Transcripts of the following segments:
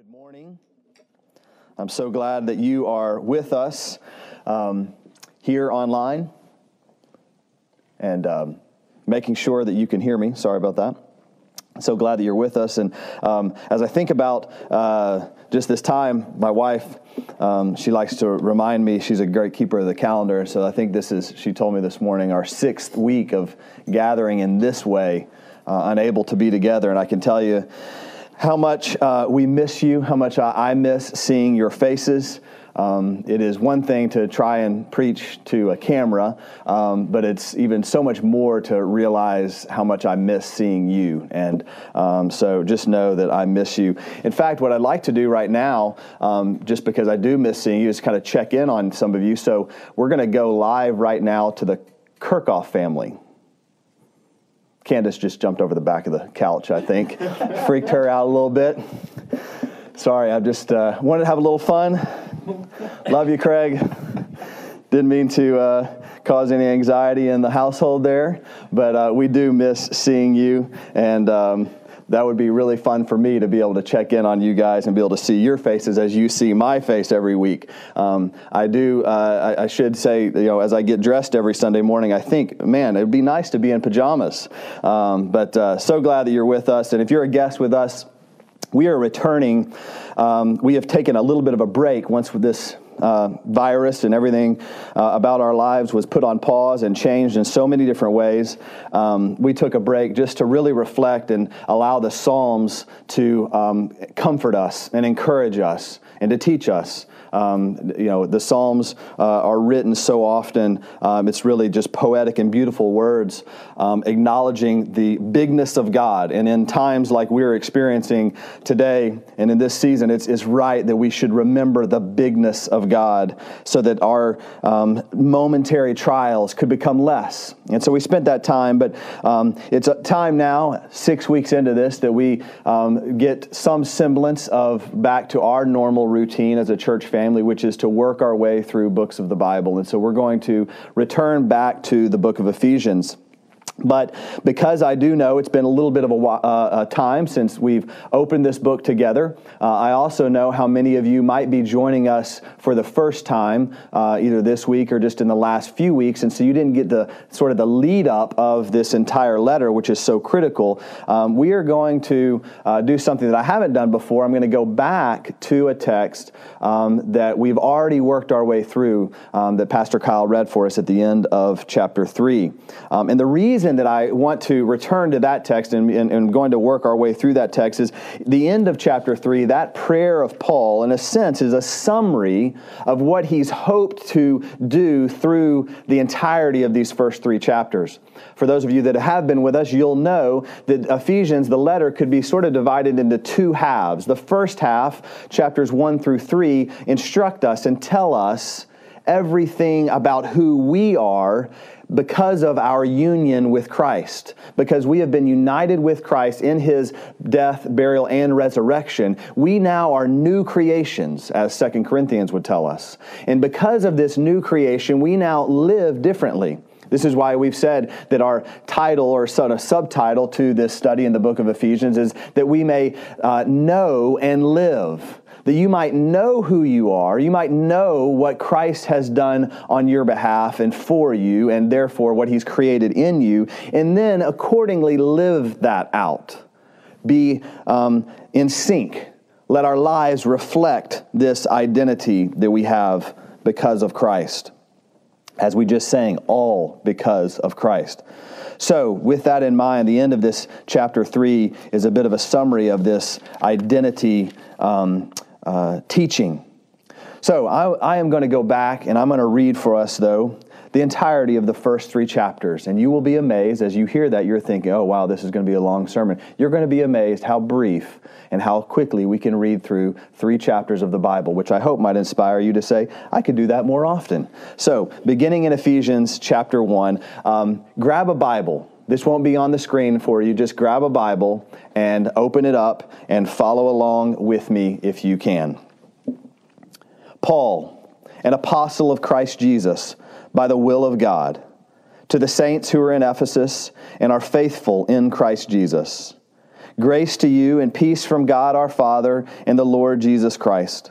Good morning. I'm so glad that you are with us um, here online and um, making sure that you can hear me. Sorry about that. So glad that you're with us. And um, as I think about uh, just this time, my wife, um, she likes to remind me she's a great keeper of the calendar. So I think this is, she told me this morning, our sixth week of gathering in this way, uh, unable to be together. And I can tell you, how much uh, we miss you, how much I, I miss seeing your faces. Um, it is one thing to try and preach to a camera, um, but it's even so much more to realize how much I miss seeing you. And um, so just know that I miss you. In fact, what I'd like to do right now, um, just because I do miss seeing you, is kind of check in on some of you. So we're going to go live right now to the Kirkhoff family. Candace just jumped over the back of the couch, I think. Freaked her out a little bit. Sorry, I just uh, wanted to have a little fun. Love you, Craig. Didn't mean to uh, cause any anxiety in the household there, but uh, we do miss seeing you. And um, that would be really fun for me to be able to check in on you guys and be able to see your faces as you see my face every week. Um, I do, uh, I, I, should say, you know, as I get dressed every Sunday morning, I think, man, it would be nice to be in pajamas. Um, but uh, so glad that you're with us. And if you're a guest with us, we are returning. Um, we have taken a little bit of a break once with this uh, virus and everything uh, about our lives was put on pause and changed in so many different ways. Um, we took a break just to really reflect and allow the Psalms to um, comfort us and encourage us and to teach us. Um, you know, the Psalms uh, are written so often. Um, it's really just poetic and beautiful words um, acknowledging the bigness of God. And in times like we're experiencing today and in this season, it's, it's right that we should remember the bigness of God so that our um, momentary trials could become less. And so we spent that time, but um, it's a time now, six weeks into this, that we um, get some semblance of back to our normal routine as a church family which is to work our way through books of the Bible. And so we're going to return back to the book of Ephesians. But because I do know it's been a little bit of a, uh, a time since we've opened this book together, uh, I also know how many of you might be joining us for the first time, uh, either this week or just in the last few weeks, and so you didn't get the sort of the lead up of this entire letter, which is so critical. Um, we are going to uh, do something that I haven't done before. I'm going to go back to a text um, that we've already worked our way through um, that Pastor Kyle read for us at the end of chapter three, um, and the reason reason that I want to return to that text and, and, and going to work our way through that text is the end of chapter 3, that prayer of Paul, in a sense, is a summary of what he's hoped to do through the entirety of these first three chapters. For those of you that have been with us, you'll know that Ephesians, the letter, could be sort of divided into two halves. The first half, chapters 1 through 3, instruct us and tell us everything about who we are because of our union with Christ. Because we have been united with Christ in his death, burial, and resurrection, we now are new creations, as Second Corinthians would tell us. And because of this new creation, we now live differently. This is why we've said that our title or sort of subtitle to this study in the book of Ephesians is that we may uh, know and live that you might know who you are, you might know what Christ has done on your behalf and for you, and therefore what he's created in you, and then accordingly live that out. Be um, in sync. Let our lives reflect this identity that we have because of Christ. As we just sang, all because of Christ. So, with that in mind, the end of this chapter 3 is a bit of a summary of this identity um, uh, teaching. So I, I am going to go back and I'm going to read for us, though, the entirety of the first three chapters. And you will be amazed as you hear that, you're thinking, oh, wow, this is going to be a long sermon. You're going to be amazed how brief and how quickly we can read through three chapters of the Bible, which I hope might inspire you to say, I could do that more often. So, beginning in Ephesians chapter 1, um, grab a Bible. This won't be on the screen for you. Just grab a Bible and open it up and follow along with me if you can. Paul, an apostle of Christ Jesus, by the will of God, to the saints who are in Ephesus and are faithful in Christ Jesus. Grace to you and peace from God our Father and the Lord Jesus Christ.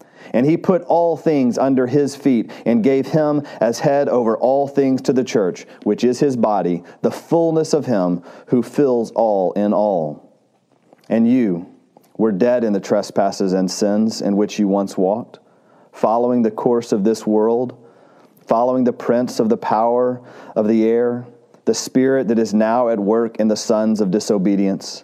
And he put all things under his feet and gave him as head over all things to the church, which is his body, the fullness of him who fills all in all. And you were dead in the trespasses and sins in which you once walked, following the course of this world, following the prince of the power of the air, the spirit that is now at work in the sons of disobedience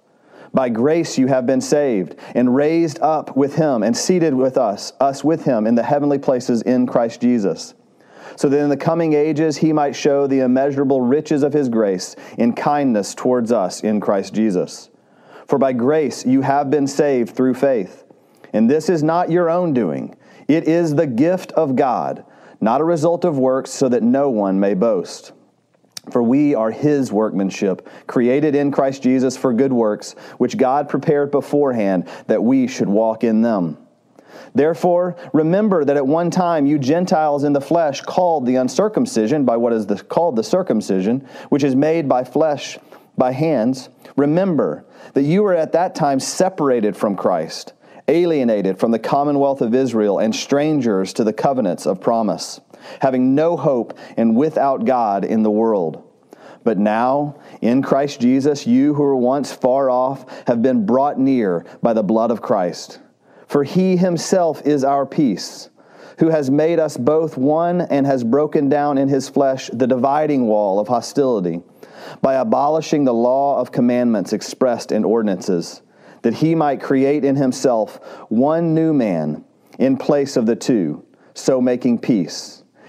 By grace you have been saved and raised up with him and seated with us, us with him in the heavenly places in Christ Jesus. So that in the coming ages he might show the immeasurable riches of his grace in kindness towards us in Christ Jesus. For by grace you have been saved through faith. And this is not your own doing, it is the gift of God, not a result of works, so that no one may boast. For we are his workmanship, created in Christ Jesus for good works, which God prepared beforehand that we should walk in them. Therefore, remember that at one time you Gentiles in the flesh called the uncircumcision by what is the, called the circumcision, which is made by flesh, by hands. Remember that you were at that time separated from Christ, alienated from the commonwealth of Israel, and strangers to the covenants of promise having no hope and without God in the world. But now, in Christ Jesus, you who were once far off have been brought near by the blood of Christ. For he himself is our peace, who has made us both one and has broken down in his flesh the dividing wall of hostility, by abolishing the law of commandments expressed in ordinances, that he might create in himself one new man in place of the two, so making peace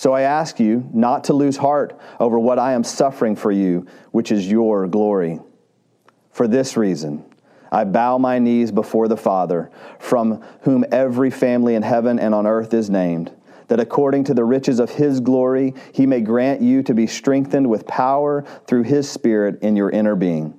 So I ask you not to lose heart over what I am suffering for you, which is your glory. For this reason, I bow my knees before the Father, from whom every family in heaven and on earth is named, that according to the riches of his glory, he may grant you to be strengthened with power through his Spirit in your inner being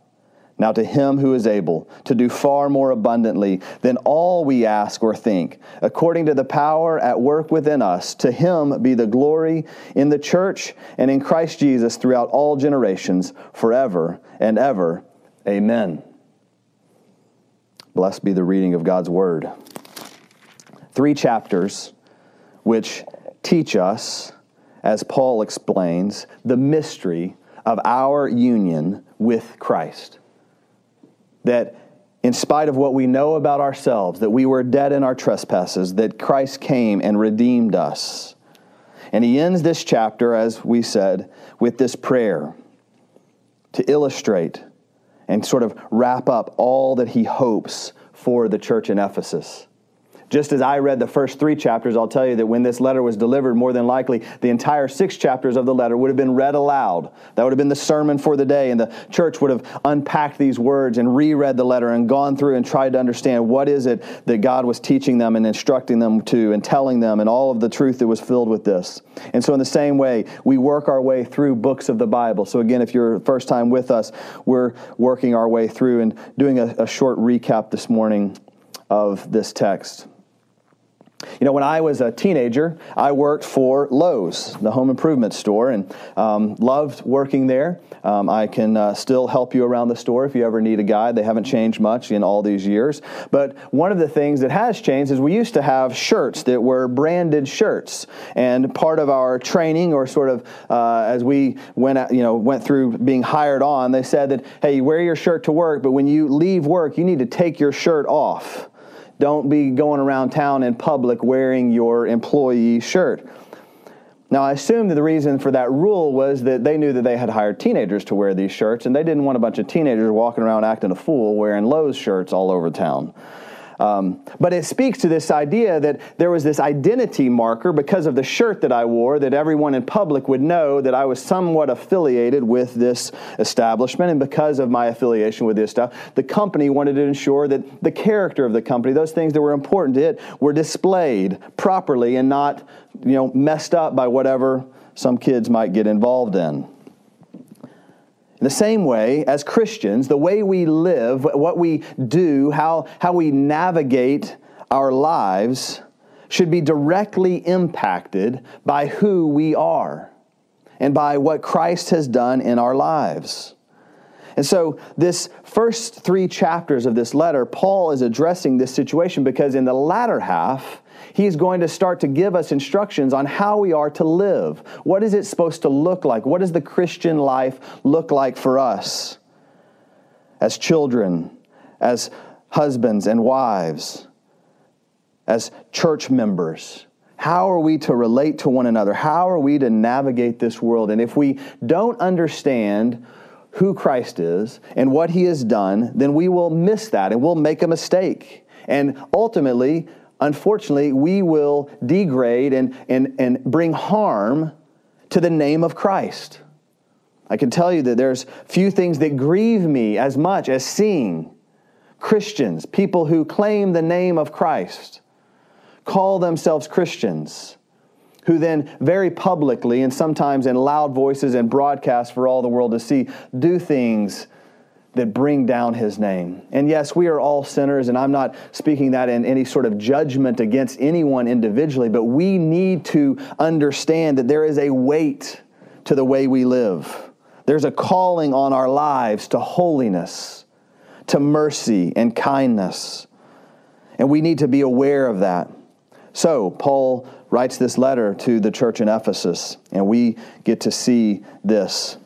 Now, to him who is able to do far more abundantly than all we ask or think, according to the power at work within us, to him be the glory in the church and in Christ Jesus throughout all generations, forever and ever. Amen. Blessed be the reading of God's word. Three chapters which teach us, as Paul explains, the mystery of our union with Christ that in spite of what we know about ourselves, that we were dead in our trespasses, that Christ came and redeemed us. And he ends this chapter, as we said, with this prayer to illustrate and sort of wrap up all that he hopes for the church in Ephesus. Just as I read the first three chapters, I'll tell you that when this letter was delivered, more than likely the entire six chapters of the letter would have been read aloud. That would have been the sermon for the day, and the church would have unpacked these words and reread the letter and gone through and tried to understand what is it that God was teaching them and instructing them to and telling them and all of the truth that was filled with this. And so, in the same way, we work our way through books of the Bible. So, again, if you're first time with us, we're working our way through and doing a, a short recap this morning of this text. You know, when I was a teenager, I worked for Lowe's, the home improvement store, and um, loved working there. Um, I can uh, still help you around the store if you ever need a guide. They haven't changed much in all these years. But one of the things that has changed is we used to have shirts that were branded shirts, and part of our training, or sort of uh, as we went, at, you know, went through being hired on, they said that hey, you wear your shirt to work, but when you leave work, you need to take your shirt off. Don't be going around town in public wearing your employee shirt. Now, I assume that the reason for that rule was that they knew that they had hired teenagers to wear these shirts, and they didn't want a bunch of teenagers walking around acting a fool wearing Lowe's shirts all over town. Um, but it speaks to this idea that there was this identity marker because of the shirt that I wore that everyone in public would know that I was somewhat affiliated with this establishment. And because of my affiliation with this stuff, the company wanted to ensure that the character of the company, those things that were important to it, were displayed properly and not, you know, messed up by whatever some kids might get involved in. In the same way, as Christians, the way we live, what we do, how, how we navigate our lives should be directly impacted by who we are and by what Christ has done in our lives. And so, this first three chapters of this letter, Paul is addressing this situation because in the latter half, he's going to start to give us instructions on how we are to live. What is it supposed to look like? What does the Christian life look like for us as children, as husbands and wives? as church members? How are we to relate to one another? How are we to navigate this world? And if we don't understand who Christ is and what he has done, then we will miss that and we'll make a mistake. And ultimately, unfortunately, we will degrade and, and, and bring harm to the name of Christ. I can tell you that there's few things that grieve me as much as seeing Christians, people who claim the name of Christ, call themselves Christians, who then very publicly and sometimes in loud voices and broadcasts for all the world to see do things that bring down his name. And yes, we are all sinners, and I'm not speaking that in any sort of judgment against anyone individually, but we need to understand that there is a weight to the way we live. There's a calling on our lives to holiness, to mercy and kindness. And we need to be aware of that. So, Paul writes this letter to the church in Ephesus, and we get to see this.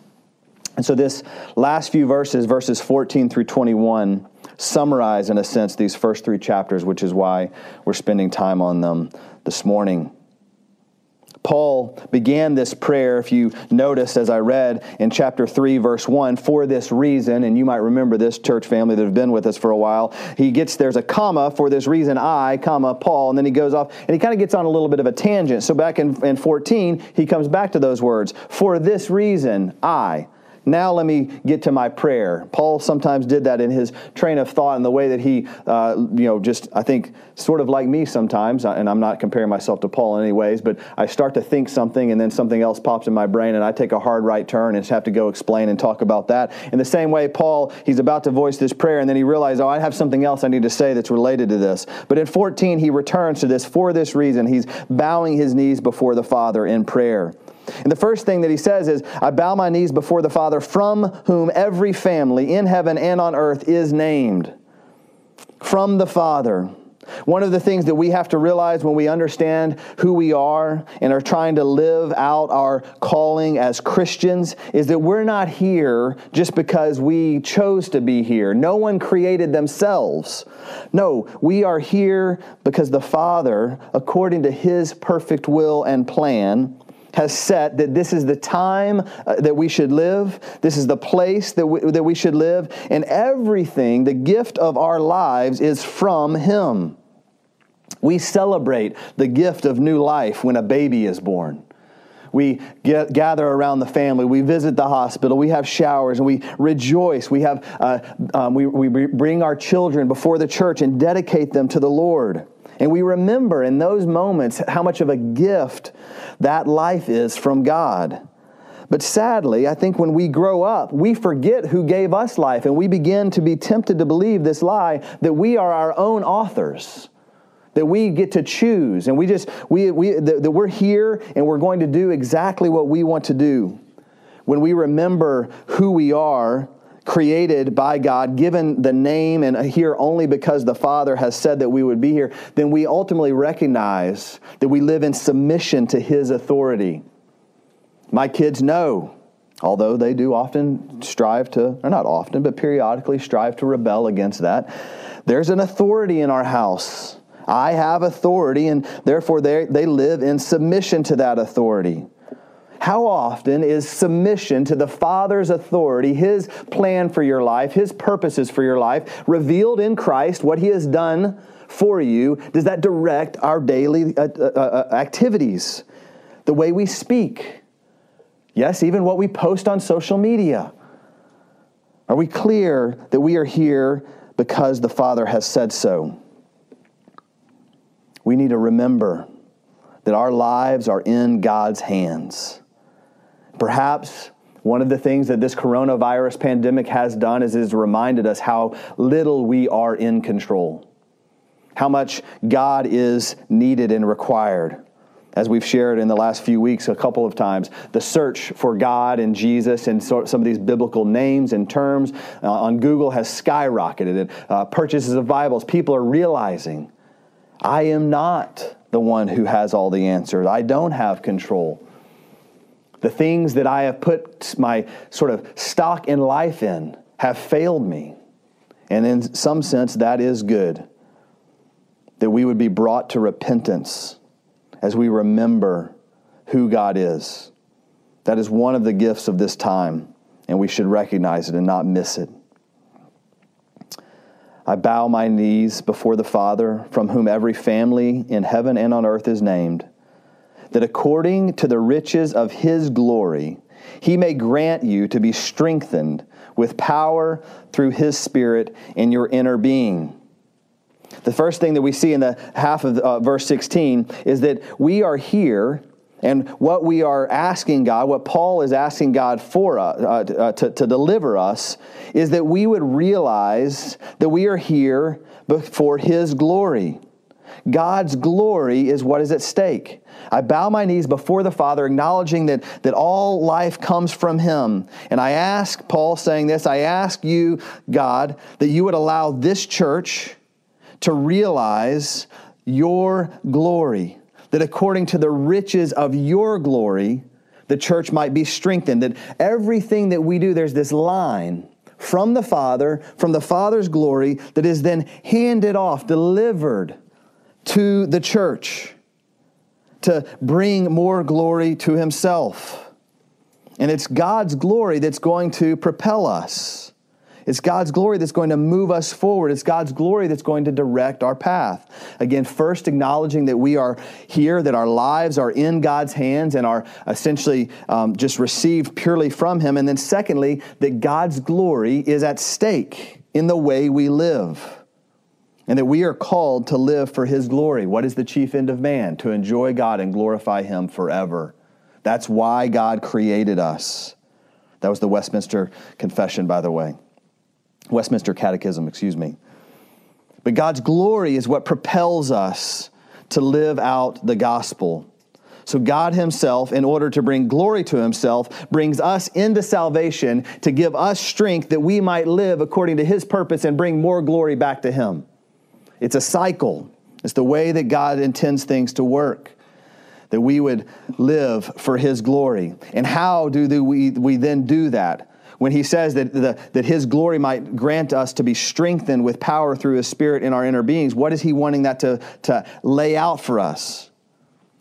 And so, this last few verses, verses 14 through 21, summarize, in a sense, these first three chapters, which is why we're spending time on them this morning. Paul began this prayer, if you noticed as I read in chapter 3, verse 1, for this reason, and you might remember this church family that have been with us for a while. He gets, there's a comma, for this reason, I, comma, Paul, and then he goes off and he kind of gets on a little bit of a tangent. So back in, in 14, he comes back to those words, for this reason, I. Now let me get to my prayer. Paul sometimes did that in his train of thought and the way that he, uh, you know, just, I think, sort of like me sometimes, uh, and I'm not comparing myself to Paul in any ways, but I start to think something and then something else pops in my brain and I take a hard right turn and have to go explain and talk about that. In the same way, Paul, he's about to voice this prayer and then he realizes, oh, I have something else I need to say that's related to this. But in 14, he returns to this for this reason. He's bowing his knees before the Father in prayer. And the first thing that he says is, I bow my knees before the Father, from whom every family in heaven and on earth is named. From the Father. One of the things that we have to realize when we understand who we are and are trying to live out our calling as Christians is that we're not here just because we chose to be here. No one created themselves. No, we are here because the Father, according to His perfect will and plan, has set that this is the time uh, that we should live, this is the place that we, that we should live, and everything, the gift of our lives, is from Him. We celebrate the gift of new life when a baby is born. We get, gather around the family. We visit the hospital. We have showers and we rejoice. We, have, uh, um, we, we bring our children before the church and dedicate them to the Lord. And we remember in those moments how much of a gift that life is from God. But sadly, I think when we grow up, we forget who gave us life and we begin to be tempted to believe this lie that we are our own authors. That we get to choose and we just, we, we, that, that we're here and we're going to do exactly what we want to do. When we remember who we are, created by God, given the name and here only because the Father has said that we would be here, then we ultimately recognize that we live in submission to His authority. My kids know, although they do often strive to, or not often, but periodically strive to rebel against that, there's an authority in our house. I have authority, and therefore they, they live in submission to that authority. How often is submission to the Father's authority, His plan for your life, His purposes for your life, revealed in Christ, what He has done for you, does that direct our daily uh, uh, uh, activities? The way we speak? Yes, even what we post on social media. Are we clear that we are here because the Father has said so? We need to remember that our lives are in God's hands. Perhaps one of the things that this coronavirus pandemic has done is it has reminded us how little we are in control. how much God is needed and required. As we've shared in the last few weeks a couple of times, the search for God and Jesus and some of these biblical names and terms uh, on Google has skyrocketed. And, uh, purchases of Bibles, people are realizing I am not the one who has all the answers. I don't have control. The things that I have put my sort of stock in life in have failed me. And in some sense, that is good. That we would be brought to repentance as we remember who God is. That is one of the gifts of this time, and we should recognize it and not miss it. I bow my knees before the Father, from whom every family in heaven and on earth is named, that according to the riches of his glory, he may grant you to be strengthened with power through his Spirit in your inner being. The first thing that we see in the half of uh, verse 16 is that we are here and what we are asking God, what Paul is asking God for uh, uh, to, to deliver us, is that we would realize that we are here for His glory. God's glory is what is at stake. I bow my knees before the Father, acknowledging that, that all life comes from Him. And I ask, Paul saying this, I ask you, God, that you would allow this church to realize your glory, that according to the riches of your glory, the church might be strengthened, that everything that we do, there's this line from the Father, from the Father's glory, that is then handed off, delivered to the church to bring more glory to Himself. And it's God's glory that's going to propel us. It's God's glory that's going to move us forward. It's God's glory that's going to direct our path. Again, first acknowledging that we are here, that our lives are in God's hands and are essentially um, just received purely from Him. And then secondly, that God's glory is at stake in the way we live. And that we are called to live for His glory. What is the chief end of man? To enjoy God and glorify Him forever. That's why God created us. That was the Westminster Confession, by the way. Westminster Catechism, excuse me. But God's glory is what propels us to live out the gospel. So, God Himself, in order to bring glory to Himself, brings us into salvation to give us strength that we might live according to His purpose and bring more glory back to Him. It's a cycle, it's the way that God intends things to work. That we would live for His glory. And how do we, we then do that? when he says that, the, that his glory might grant us to be strengthened with power through his spirit in our inner beings, what is he wanting that to, to lay out for us?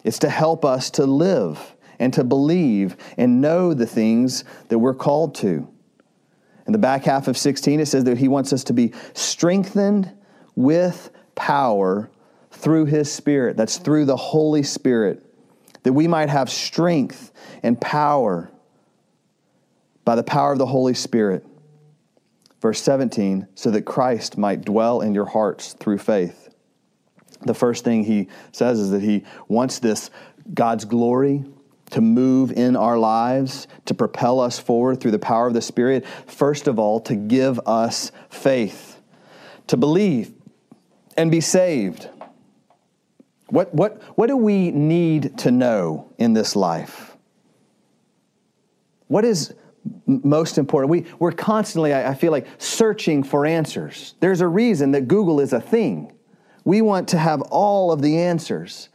It's to help us to live and to believe and know the things that we're called to. In the back half of 16, it says that he wants us to be strengthened with power through his spirit. That's through the Holy Spirit, that we might have strength and power by the power of the Holy Spirit. Verse 17, so that Christ might dwell in your hearts through faith. The first thing he says is that he wants this God's glory to move in our lives, to propel us forward through the power of the Spirit. First of all, to give us faith, to believe and be saved. What, what, what do we need to know in this life? What is most important. We, we're constantly, I, I feel like, searching for answers. There's a reason that Google is a thing. We want to have all of the answers.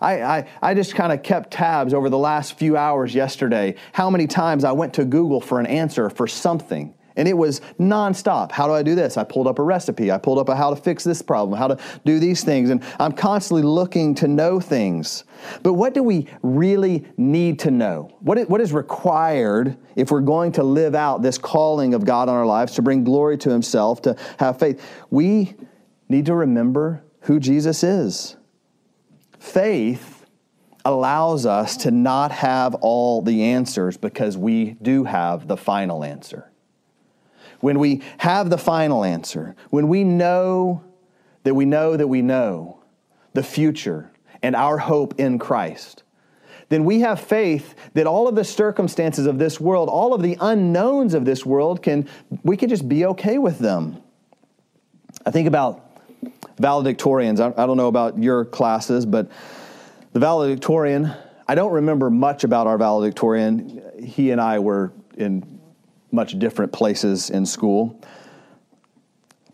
I, I, I just kind of kept tabs over the last few hours yesterday, how many times I went to Google for an answer for something. And it was nonstop. How do I do this? I pulled up a recipe. I pulled up a how to fix this problem, how to do these things. And I'm constantly looking to know things. But what do we really need to know? What is, what is required if we're going to live out this calling of God on our lives, to bring glory to Himself, to have faith? We need to remember who Jesus is. Faith allows us to not have all the answers because we do have the final answer when we have the final answer, when we know that we know that we know the future and our hope in Christ, then we have faith that all of the circumstances of this world, all of the unknowns of this world can we can just be okay with them. I think about valedictorians. I, don't know about your classes, but the valedictorian, I don't remember much about our valedictorian. He and I were in much different places in school.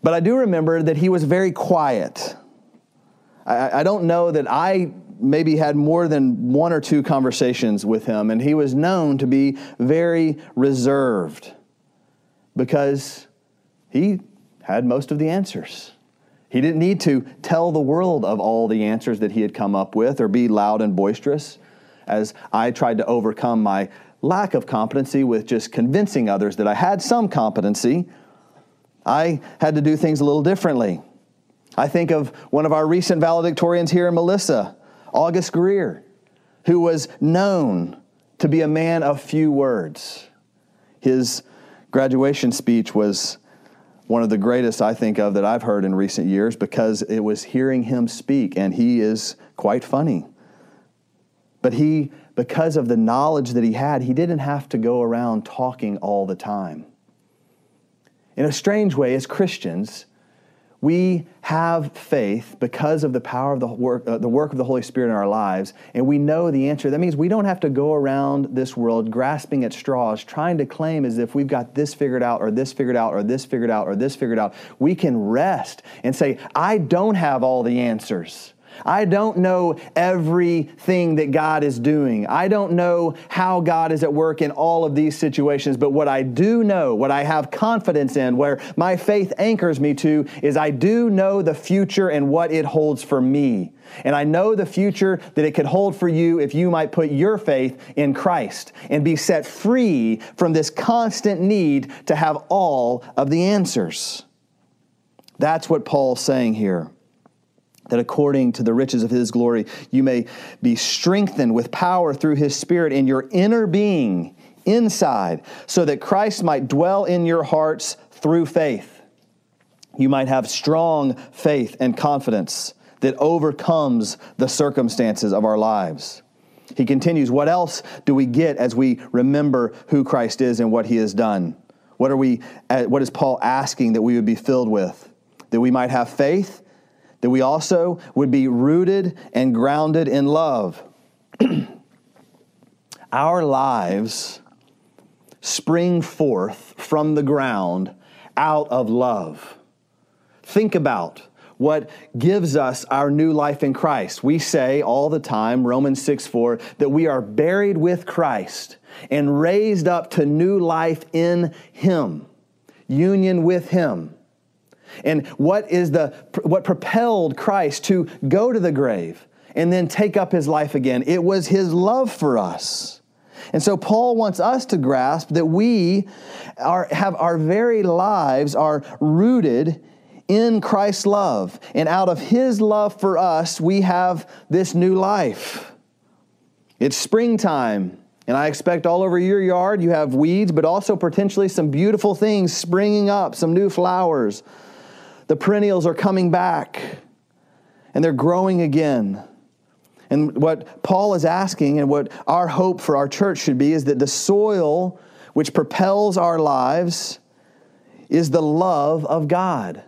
But I do remember that he was very quiet. I, I, don't know that I maybe had more than one or two conversations with him, and he was known to be very reserved because he had most of the answers. He didn't need to tell the world of all the answers that he had come up with or be loud and boisterous as I tried to overcome my lack of competency with just convincing others that I had some competency. I had to do things a little differently. I think of one of our recent valedictorians here in Melissa, August Greer, who was known to be a man of few words. His graduation speech was one of the greatest I think of that I've heard in recent years because it was hearing him speak, and he is quite funny. But he, because of the knowledge that he had, he didn't have to go around talking all the time. In a strange way, as Christians, we have faith because of the power of the work, uh, the work of the Holy Spirit in our lives, and we know the answer. That means we don't have to go around this world grasping at straws, trying to claim as if we've got this figured out, or this figured out, or this figured out, or this figured out. We can rest and say, I don't have all the answers. I don't know everything that God is doing. I don't know how God is at work in all of these situations, but what I do know, what I have confidence in, where my faith anchors me to, is I do know the future and what it holds for me. And I know the future that it could hold for you if you might put your faith in Christ and be set free from this constant need to have all of the answers. That's what Paul's saying here that according to the riches of his glory, you may be strengthened with power through his Spirit in your inner being, inside, so that Christ might dwell in your hearts through faith. You might have strong faith and confidence that overcomes the circumstances of our lives. He continues, What else do we get as we remember who Christ is and what he has done? What, are we, uh, what is Paul asking that we would be filled with? That we might have faith that we also would be rooted and grounded in love. Our lives spring forth from the ground out of love. Think about what gives us our new life in Christ. We say all the time, Romans 6 4, that we are buried with Christ and raised up to new life in Him, union with Him. And what is the what propelled Christ to go to the grave and then take up his life again? It was his love for us. And so Paul wants us to grasp that we are, have our very lives are rooted in Christ's love. And out of his love for us, we have this new life. It's springtime. And I expect all over your yard you have weeds, but also potentially some beautiful things springing up, some new flowers, the perennials are coming back and they're growing again. And what Paul is asking, and what our hope for our church should be, is that the soil which propels our lives is the love of God.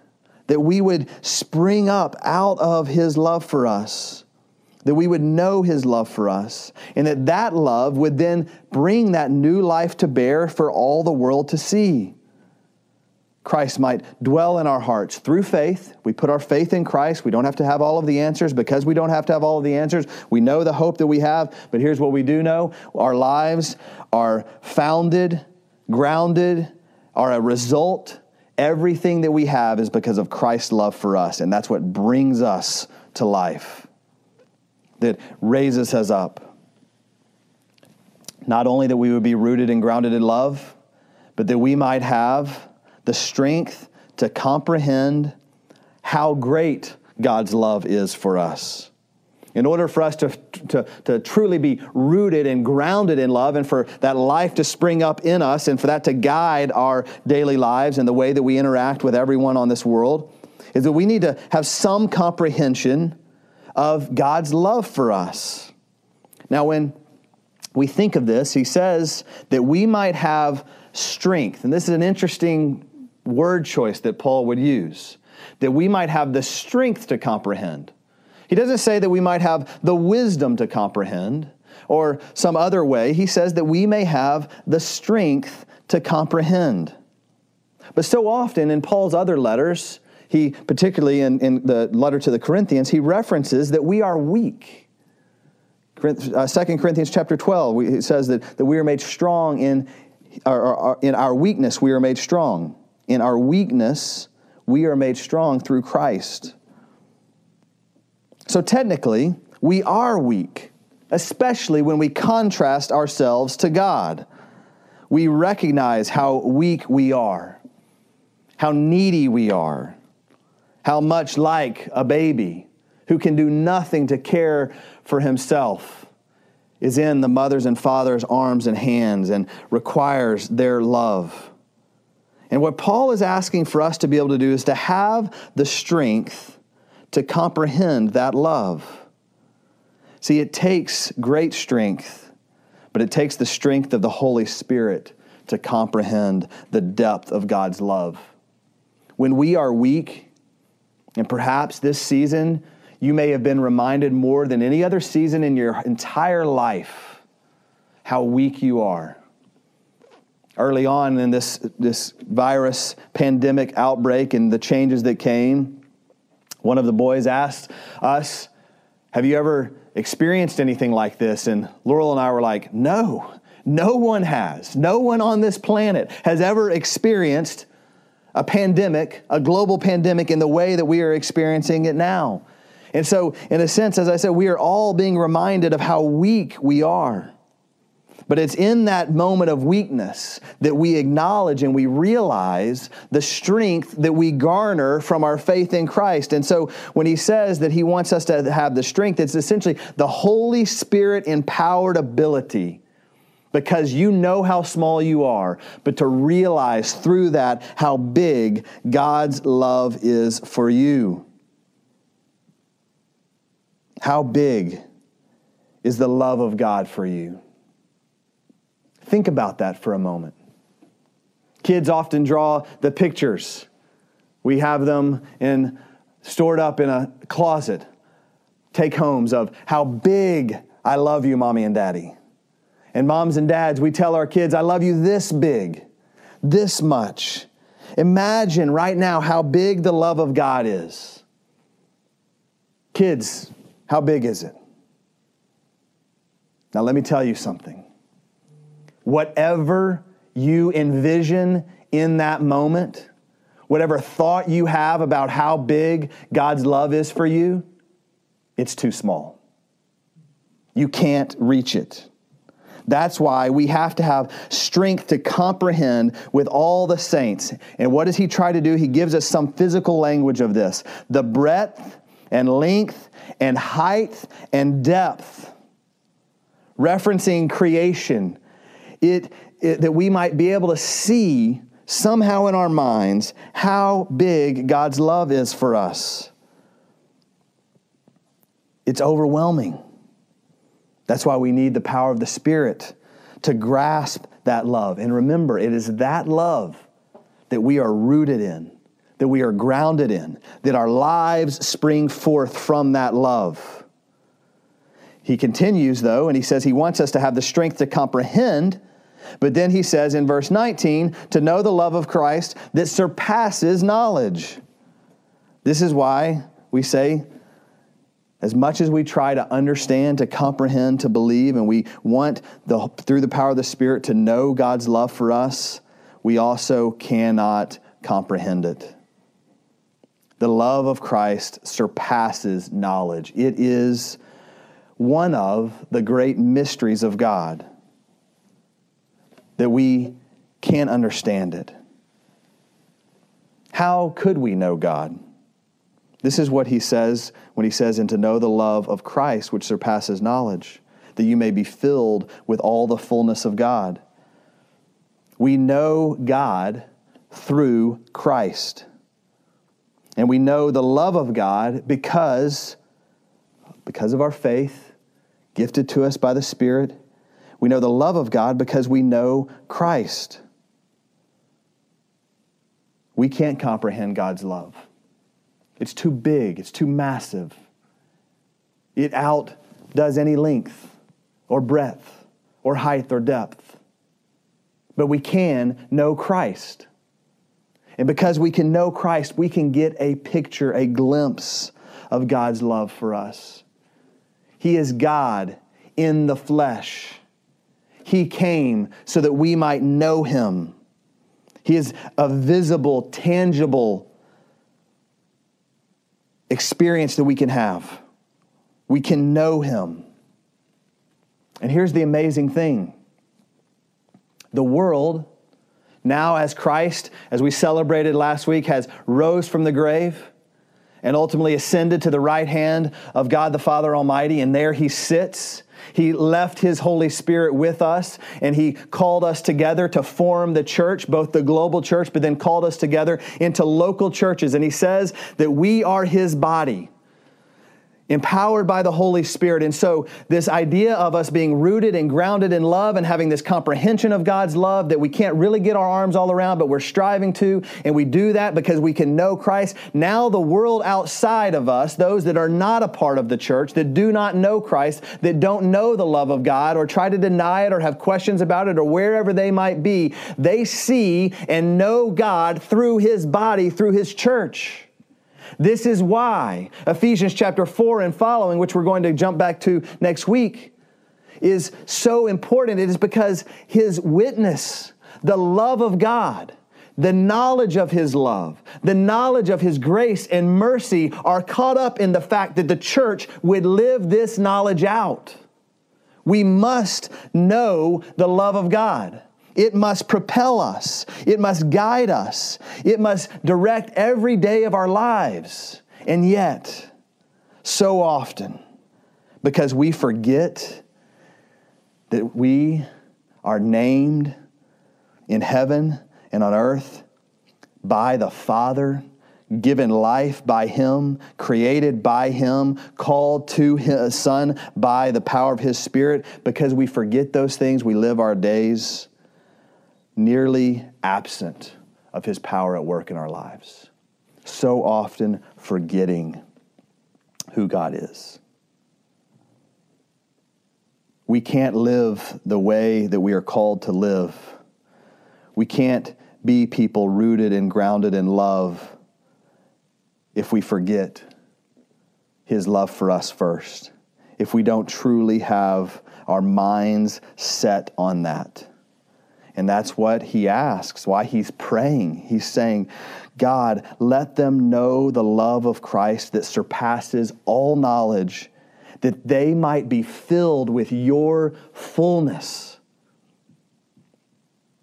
That we would spring up out of His love for us, that we would know His love for us, and that that love would then bring that new life to bear for all the world to see. Christ might dwell in our hearts through faith. We put our faith in Christ. We don't have to have all of the answers. Because we don't have to have all of the answers, we know the hope that we have. But here's what we do know our lives are founded, grounded, are a result. Everything that we have is because of Christ's love for us. And that's what brings us to life, that raises us up. Not only that we would be rooted and grounded in love, but that we might have the strength to comprehend how great God's love is for us. In order for us to, to, to truly be rooted and grounded in love, and for that life to spring up in us, and for that to guide our daily lives and the way that we interact with everyone on this world, is that we need to have some comprehension of God's love for us. Now, when we think of this, he says that we might have strength. And this is an interesting word choice that Paul would use that we might have the strength to comprehend. He doesn't say that we might have the wisdom to comprehend or some other way. He says that we may have the strength to comprehend. But so often in Paul's other letters, he, particularly in, in the letter to the Corinthians, he references that we are weak. Uh, 2 Corinthians chapter 12, it says that, that we are made strong in in our weakness, we are made strong. In our weakness, we are made strong through Christ. So technically, we are weak, especially when we contrast ourselves to God. We recognize how weak we are, how needy we are, how much like a baby who can do nothing to care for himself is in the mother's and father's arms and hands and requires their love. And what Paul is asking for us to be able to do is to have the strength to comprehend that love. See, it takes great strength, but it takes the strength of the Holy Spirit to comprehend the depth of God's love. When we are weak, and perhaps this season you may have been reminded more than any other season in your entire life how weak you are. Early on in this, this virus pandemic outbreak and the changes that came, one of the boys asked us, Have you ever experienced anything like this? And Laurel and I were like, No, no one has. No one on this planet has ever experienced a pandemic, a global pandemic, in the way that we are experiencing it now. And so, in a sense, as I said, we are all being reminded of how weak we are. But it's in that moment of weakness that we acknowledge and we realize the strength that we garner from our faith in Christ. And so when he says that he wants us to have the strength, it's essentially the Holy Spirit empowered ability because you know how small you are, but to realize through that how big God's love is for you. How big is the love of God for you? Think about that for a moment. Kids often draw the pictures. We have them in, stored up in a closet, take homes of how big I love you, mommy and daddy. And moms and dads, we tell our kids, I love you this big, this much. Imagine right now how big the love of God is. Kids, how big is it? Now, let me tell you something. Whatever you envision in that moment, whatever thought you have about how big God's love is for you, it's too small. You can't reach it. That's why we have to have strength to comprehend with all the saints. And what does he try to do? He gives us some physical language of this the breadth and length and height and depth, referencing creation, it, it, that we might be able to see somehow in our minds how big God's love is for us. It's overwhelming. That's why we need the power of the Spirit to grasp that love. And remember, it is that love that we are rooted in that we are grounded in, that our lives spring forth from that love. He continues, though, and he says he wants us to have the strength to comprehend. But then he says in verse 19, to know the love of Christ that surpasses knowledge. This is why we say, as much as we try to understand, to comprehend, to believe, and we want the, through the power of the Spirit to know God's love for us, we also cannot comprehend it. The love of Christ surpasses knowledge. It is one of the great mysteries of God that we can't understand it. How could we know God? This is what he says when he says, and to know the love of Christ, which surpasses knowledge, that you may be filled with all the fullness of God. We know God through Christ. And we know the love of God because, because of our faith, gifted to us by the Spirit. We know the love of God because we know Christ. We can't comprehend God's love. It's too big, it's too massive. It outdoes any length or breadth or height or depth. But we can know Christ. And because we can know Christ, we can get a picture, a glimpse of God's love for us. He is God in the flesh. He came so that we might know Him. He is a visible, tangible experience that we can have. We can know Him. And here's the amazing thing the world, now as Christ, as we celebrated last week, has rose from the grave and ultimately ascended to the right hand of God the Father Almighty, and there He sits he left His Holy Spirit with us and He called us together to form the church, both the global church, but then called us together into local churches. And He says that we are His body empowered by the Holy Spirit. And so, this idea of us being rooted and grounded in love and having this comprehension of God's love that we can't really get our arms all around, but we're striving to, and we do that because we can know Christ. Now, the world outside of us, those that are not a part of the church, that do not know Christ, that don't know the love of God, or try to deny it, or have questions about it, or wherever they might be, they see and know God through His body, through His church. This is why Ephesians chapter 4 and following, which we're going to jump back to next week, is so important. It is because his witness, the love of God, the knowledge of his love, the knowledge of his grace and mercy are caught up in the fact that the church would live this knowledge out. We must know the love of God. It must propel us. It must guide us. It must direct every day of our lives. And yet, so often, because we forget that we are named in heaven and on earth by the Father, given life by Him, created by Him, called to His Son by the power of His Spirit, because we forget those things, we live our days nearly absent of his power at work in our lives. So often forgetting who God is. We can't live the way that we are called to live. We can't be people rooted and grounded in love if we forget his love for us first, if we don't truly have our minds set on that. And that's what he asks, why he's praying. He's saying, God, let them know the love of Christ that surpasses all knowledge, that they might be filled with your fullness.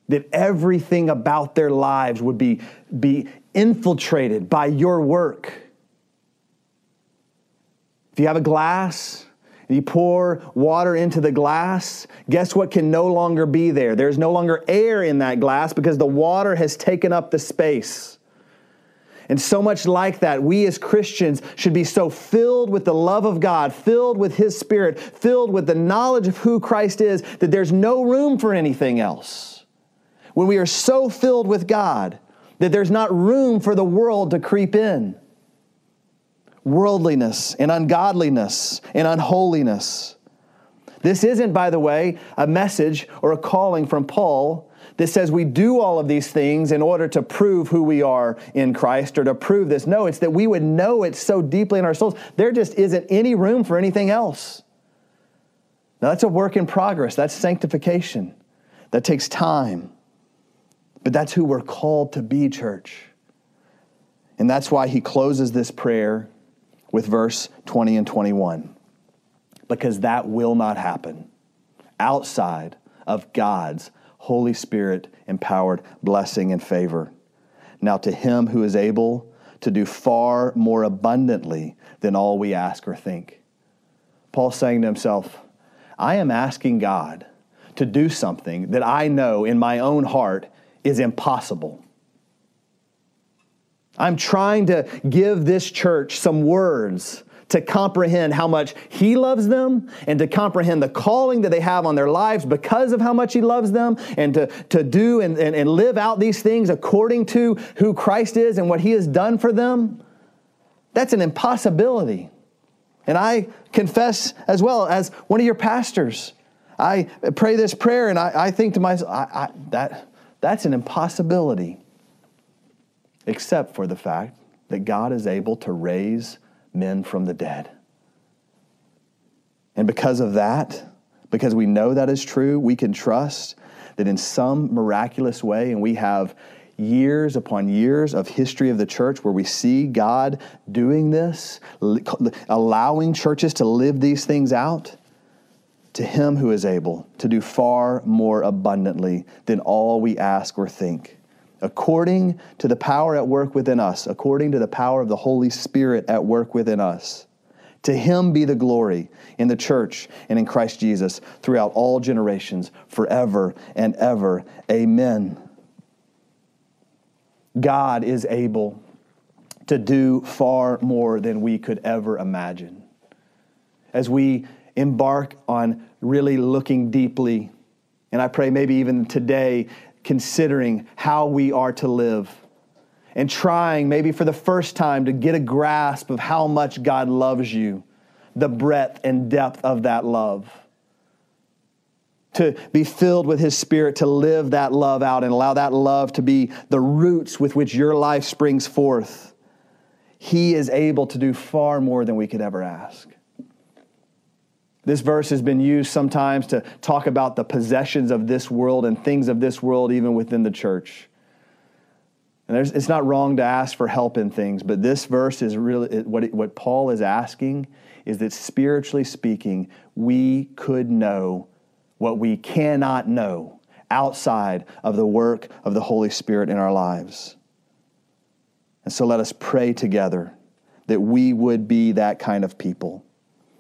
That everything about their lives would be, be infiltrated by your work. If you have a glass, you pour water into the glass, guess what can no longer be there? There's no longer air in that glass because the water has taken up the space. And so much like that, we as Christians should be so filled with the love of God, filled with His Spirit, filled with the knowledge of who Christ is, that there's no room for anything else. When we are so filled with God, that there's not room for the world to creep in worldliness and ungodliness and unholiness. This isn't, by the way, a message or a calling from Paul that says we do all of these things in order to prove who we are in Christ or to prove this. No, it's that we would know it so deeply in our souls, there just isn't any room for anything else. Now, that's a work in progress, that's sanctification. That takes time. But that's who we're called to be, church. And that's why he closes this prayer with verse 20 and 21 because that will not happen outside of God's Holy Spirit empowered blessing and favor. Now, to him who is able to do far more abundantly than all we ask or think. Paul's saying to himself, I am asking God to do something that I know in my own heart is impossible. I'm trying to give this church some words to comprehend how much He loves them and to comprehend the calling that they have on their lives because of how much He loves them and to, to do and, and, and live out these things according to who Christ is and what He has done for them. that's an impossibility. And I confess as well as one of your pastors. I pray this prayer and I, I think to myself, I, I, that, that's an impossibility, except for the fact that God is able to raise men from the dead. And because of that, because we know that is true, we can trust that in some miraculous way, and we have years upon years of history of the church where we see God doing this, allowing churches to live these things out, to Him who is able to do far more abundantly than all we ask or think. According to the power at work within us, according to the power of the Holy Spirit at work within us. To him be the glory in the church and in Christ Jesus throughout all generations, forever and ever. Amen. God is able to do far more than we could ever imagine. As we embark on really looking deeply, and I pray maybe even today, considering how we are to live and trying, maybe for the first time, to get a grasp of how much God loves you, the breadth and depth of that love. To be filled with His Spirit, to live that love out and allow that love to be the roots with which your life springs forth. He is able to do far more than we could ever ask. This verse has been used sometimes to talk about the possessions of this world and things of this world, even within the church. And it's not wrong to ask for help in things, but this verse is really what, it, what Paul is asking is that spiritually speaking, we could know what we cannot know outside of the work of the Holy Spirit in our lives. And so let us pray together that we would be that kind of people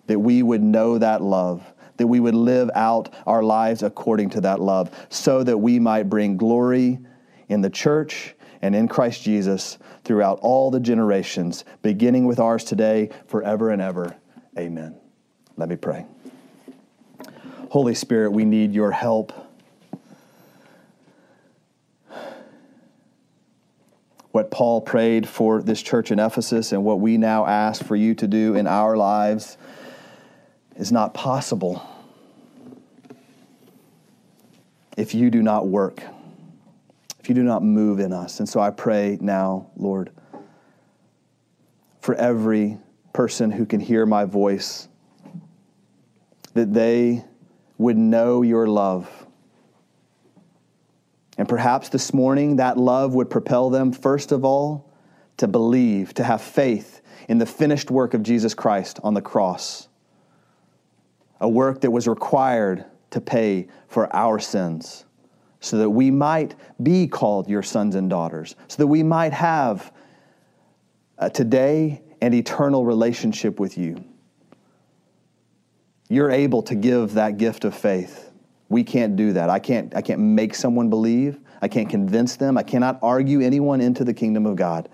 that we would know that love, that we would live out our lives according to that love, so that we might bring glory in the church and in Christ Jesus throughout all the generations, beginning with ours today, forever and ever. Amen. Let me pray. Holy Spirit, we need your help. What Paul prayed for this church in Ephesus and what we now ask for you to do in our lives is not possible if you do not work, if you do not move in us. And so I pray now, Lord, for every person who can hear my voice, that they would know your love. And perhaps this morning that love would propel them, first of all, to believe, to have faith in the finished work of Jesus Christ on the cross a work that was required to pay for our sins, so that we might be called your sons and daughters, so that we might have today and eternal relationship with you. You're able to give that gift of faith. We can't do that. I can't, I can't make someone believe. I can't convince them. I cannot argue anyone into the kingdom of God.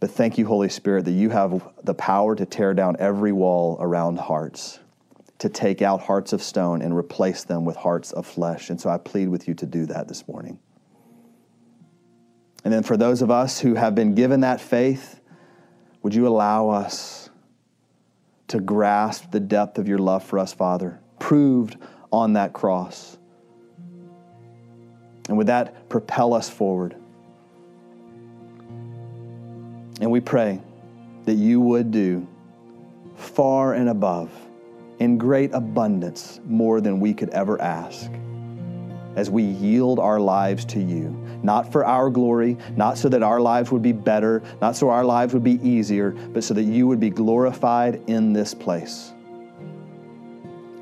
But thank you, Holy Spirit, that you have the power to tear down every wall around hearts to take out hearts of stone and replace them with hearts of flesh. And so I plead with you to do that this morning. And then for those of us who have been given that faith, would you allow us to grasp the depth of your love for us, Father, proved on that cross? And would that propel us forward? And we pray that you would do far and above in great abundance more than we could ever ask as we yield our lives to you, not for our glory, not so that our lives would be better, not so our lives would be easier, but so that you would be glorified in this place,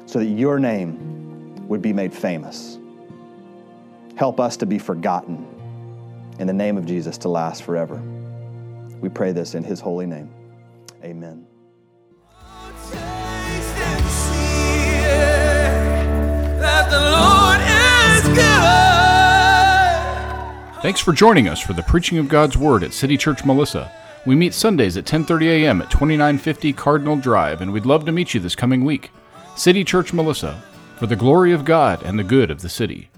so that your name would be made famous. Help us to be forgotten in the name of Jesus to last forever. We pray this in his holy name. Amen. Thanks for joining us for the preaching of God's Word at City Church Melissa. We meet Sundays at 10:30 a.m. at 2950 Cardinal Drive, and we'd love to meet you this coming week. City Church Melissa, for the glory of God and the good of the city.